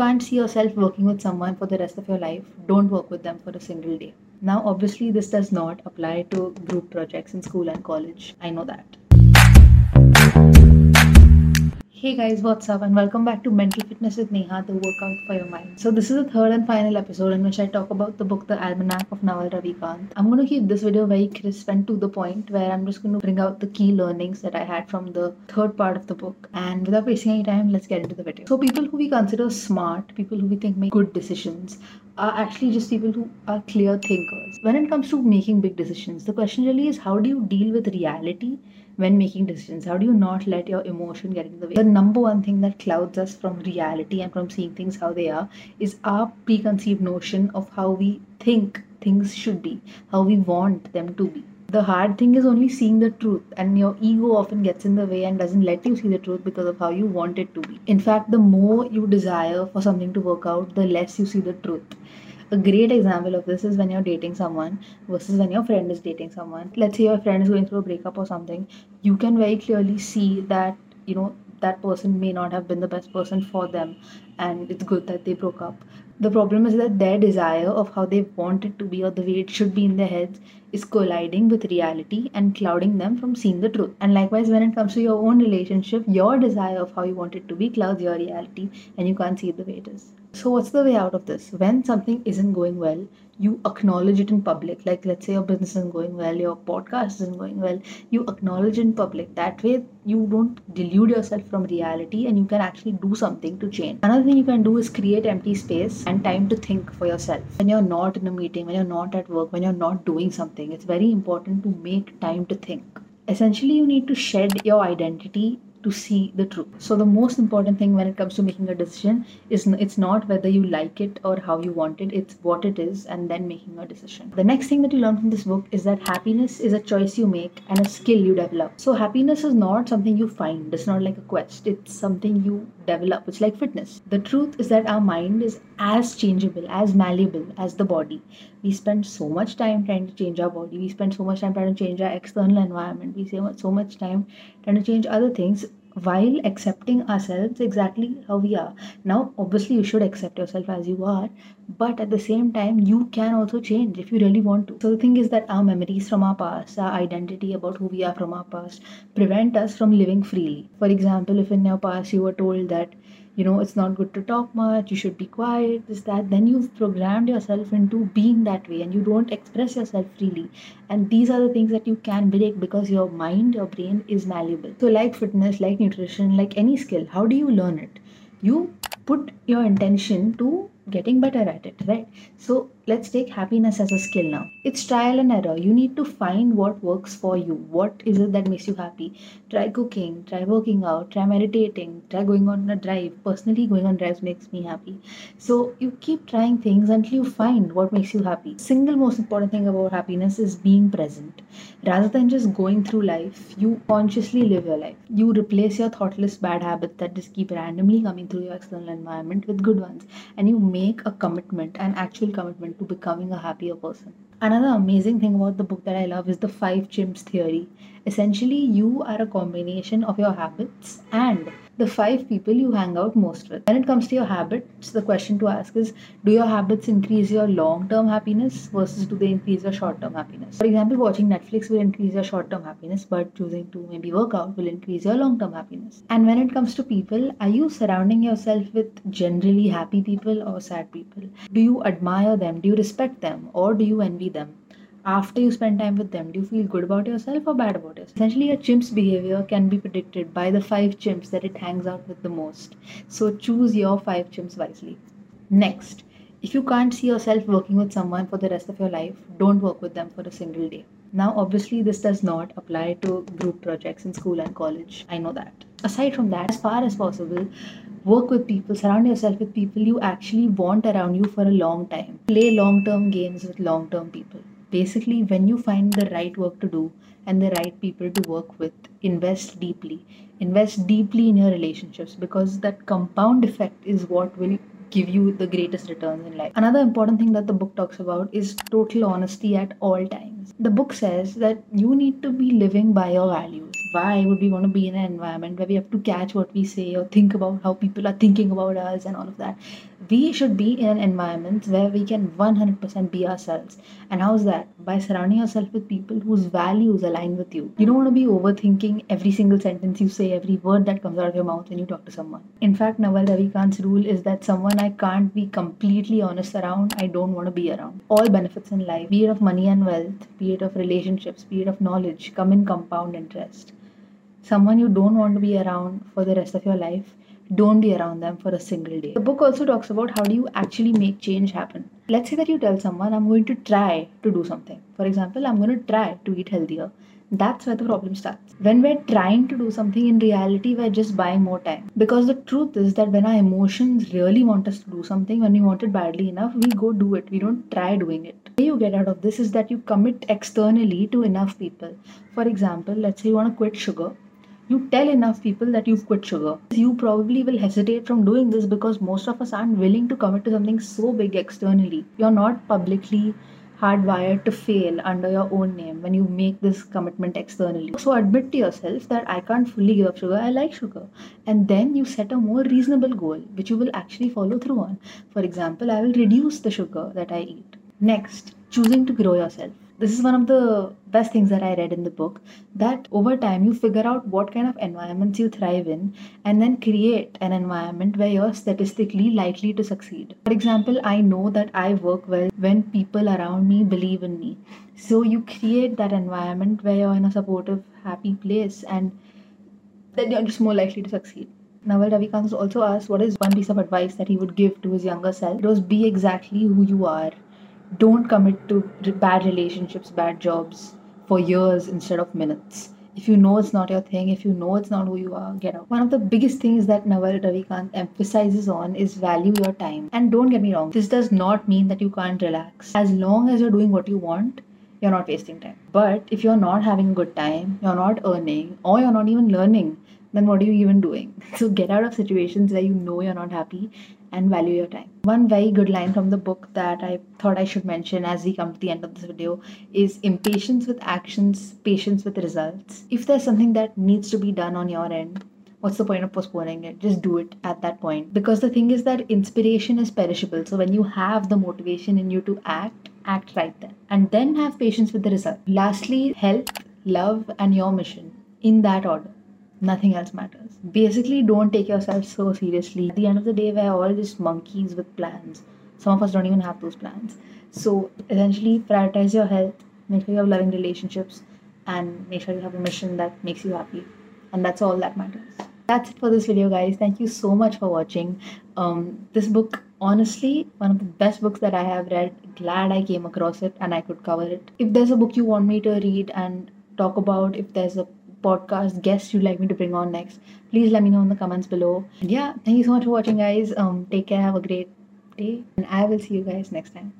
can't see yourself working with someone for the rest of your life, don't work with them for a single day. Now, obviously, this does not apply to group projects in school and college. I know that. Hey guys, what's up, and welcome back to Mental Fitness with Neha, the workout for your mind. So, this is the third and final episode in which I talk about the book The Almanac of Naval Ravikant. I'm going to keep this video very crisp and to the point, where I'm just going to bring out the key learnings that I had from the third part of the book. And without wasting any time, let's get into the video. So, people who we consider smart, people who we think make good decisions, are actually just people who are clear thinkers. When it comes to making big decisions, the question really is how do you deal with reality when making decisions? How do you not let your emotion get in the way? The number one thing that clouds us from reality and from seeing things how they are is our preconceived notion of how we think things should be, how we want them to be. The hard thing is only seeing the truth, and your ego often gets in the way and doesn't let you see the truth because of how you want it to be. In fact, the more you desire for something to work out, the less you see the truth a great example of this is when you're dating someone versus when your friend is dating someone let's say your friend is going through a breakup or something you can very clearly see that you know that person may not have been the best person for them and it's good that they broke up the problem is that their desire of how they want it to be or the way it should be in their heads is colliding with reality and clouding them from seeing the truth. And likewise, when it comes to your own relationship, your desire of how you want it to be clouds your reality and you can't see it the way it is. So, what's the way out of this? When something isn't going well, you acknowledge it in public. Like, let's say your business isn't going well, your podcast isn't going well, you acknowledge in public. That way, you don't delude yourself from reality and you can actually do something to change. Another thing you can do is create empty space and time to think for yourself. When you're not in a meeting, when you're not at work, when you're not doing something, it's very important to make time to think. Essentially, you need to shed your identity to see the truth. So the most important thing when it comes to making a decision is it's not whether you like it or how you want it, it's what it is and then making a decision. The next thing that you learn from this book is that happiness is a choice you make and a skill you develop. So happiness is not something you find, it's not like a quest, it's something you develop. It's like fitness. The truth is that our mind is as changeable, as malleable as the body. We spend so much time trying to change our body. We spend so much time trying to change our external environment. We spend so much time trying to change other things while accepting ourselves exactly how we are. Now, obviously, you should accept yourself as you are, but at the same time, you can also change if you really want to. So, the thing is that our memories from our past, our identity about who we are from our past, prevent us from living freely. For example, if in your past you were told that you know it's not good to talk much you should be quiet this that. Then you've programmed yourself into being that way and you don't express yourself freely. And these are the things that you can break because your mind your brain is malleable. So like fitness like nutrition like any skill how do you learn it? You put your intention to getting better at it, right? So let's take happiness as a skill now. It's trial and error. You need to find what works for you. What is it that makes you happy? Try cooking, try working out, try meditating, try going on a drive. Personally, going on drives makes me happy. So you keep trying things until you find what makes you happy. Single most important thing about happiness is being present. Rather than just going through life, you consciously live your life. You replace your thoughtless bad habits that just keep randomly coming through your external environment with good ones. And you make a commitment, an actual commitment to becoming a happier person. Another amazing thing about the book that I love is the five chimps theory. Essentially, you are a combination of your habits and the five people you hang out most with. When it comes to your habits, the question to ask is do your habits increase your long term happiness versus do they increase your short term happiness? For example, watching Netflix will increase your short term happiness, but choosing to maybe work out will increase your long term happiness. And when it comes to people, are you surrounding yourself with generally happy people or sad people? Do you admire them? Do you respect them? Or do you envy them? After you spend time with them, do you feel good about yourself or bad about yourself? Essentially, a chimp's behavior can be predicted by the five chimps that it hangs out with the most. So choose your five chimps wisely. Next, if you can't see yourself working with someone for the rest of your life, don't work with them for a single day. Now, obviously, this does not apply to group projects in school and college. I know that. Aside from that, as far as possible, work with people, surround yourself with people you actually want around you for a long time. Play long term games with long term people basically when you find the right work to do and the right people to work with invest deeply. Invest deeply in your relationships because that compound effect is what will give you the greatest returns in life. Another important thing that the book talks about is total honesty at all times. The book says that you need to be living by your values why would we want to be in an environment where we have to catch what we say or think about how people are thinking about us and all of that? We should be in an environment where we can 100% be ourselves. And how's that? By surrounding yourself with people whose values align with you. You don't want to be overthinking every single sentence you say, every word that comes out of your mouth when you talk to someone. In fact, Naval Ravikant's rule is that someone I can't be completely honest around, I don't want to be around. All benefits in life, be it of money and wealth, be it of relationships, be it of knowledge, come in compound interest. Someone you don't want to be around for the rest of your life, don't be around them for a single day. The book also talks about how do you actually make change happen. Let's say that you tell someone, I'm going to try to do something. For example, I'm going to try to eat healthier. That's where the problem starts. When we're trying to do something, in reality, we're just buying more time. Because the truth is that when our emotions really want us to do something, when we want it badly enough, we go do it. We don't try doing it. The way you get out of this is that you commit externally to enough people. For example, let's say you want to quit sugar you tell enough people that you've quit sugar. You probably will hesitate from doing this because most of us aren't willing to commit to something so big externally. You're not publicly hardwired to fail under your own name when you make this commitment externally. So admit to yourself that I can't fully give up sugar, I like sugar. And then you set a more reasonable goal which you will actually follow through on. For example, I will reduce the sugar that I eat. Next, choosing to grow yourself this is one of the best things that I read in the book that over time you figure out what kind of environments you thrive in and then create an environment where you're statistically likely to succeed. For example, I know that I work well when people around me believe in me. So you create that environment where you're in a supportive, happy place and then you're just more likely to succeed. Naval Ravikant also asked what is one piece of advice that he would give to his younger self. It was be exactly who you are don't commit to bad relationships, bad jobs for years instead of minutes. If you know it's not your thing, if you know it's not who you are, get out. One of the biggest things that Naval Ravikant emphasizes on is value your time. And don't get me wrong, this does not mean that you can't relax. As long as you're doing what you want, you're not wasting time. But if you're not having a good time, you're not earning, or you're not even learning, then what are you even doing? So get out of situations where you know you're not happy and value your time. One very good line from the book that I thought I should mention as we come to the end of this video is impatience with actions, patience with results. If there's something that needs to be done on your end, what's the point of postponing it? Just do it at that point. Because the thing is that inspiration is perishable. So when you have the motivation in you to act, act right then. And then have patience with the result. Lastly, health, love, and your mission in that order nothing else matters. Basically, don't take yourself so seriously. At the end of the day, we're all just monkeys with plans. Some of us don't even have those plans. So, essentially, prioritize your health, make sure you have loving relationships, and make sure you have a mission that makes you happy. And that's all that matters. That's it for this video, guys. Thank you so much for watching. Um, this book, honestly, one of the best books that I have read. Glad I came across it and I could cover it. If there's a book you want me to read and talk about, if there's a podcast guests you'd like me to bring on next, please let me know in the comments below. And yeah, thank you so much for watching, guys. Um, take care, have a great day, and I will see you guys next time.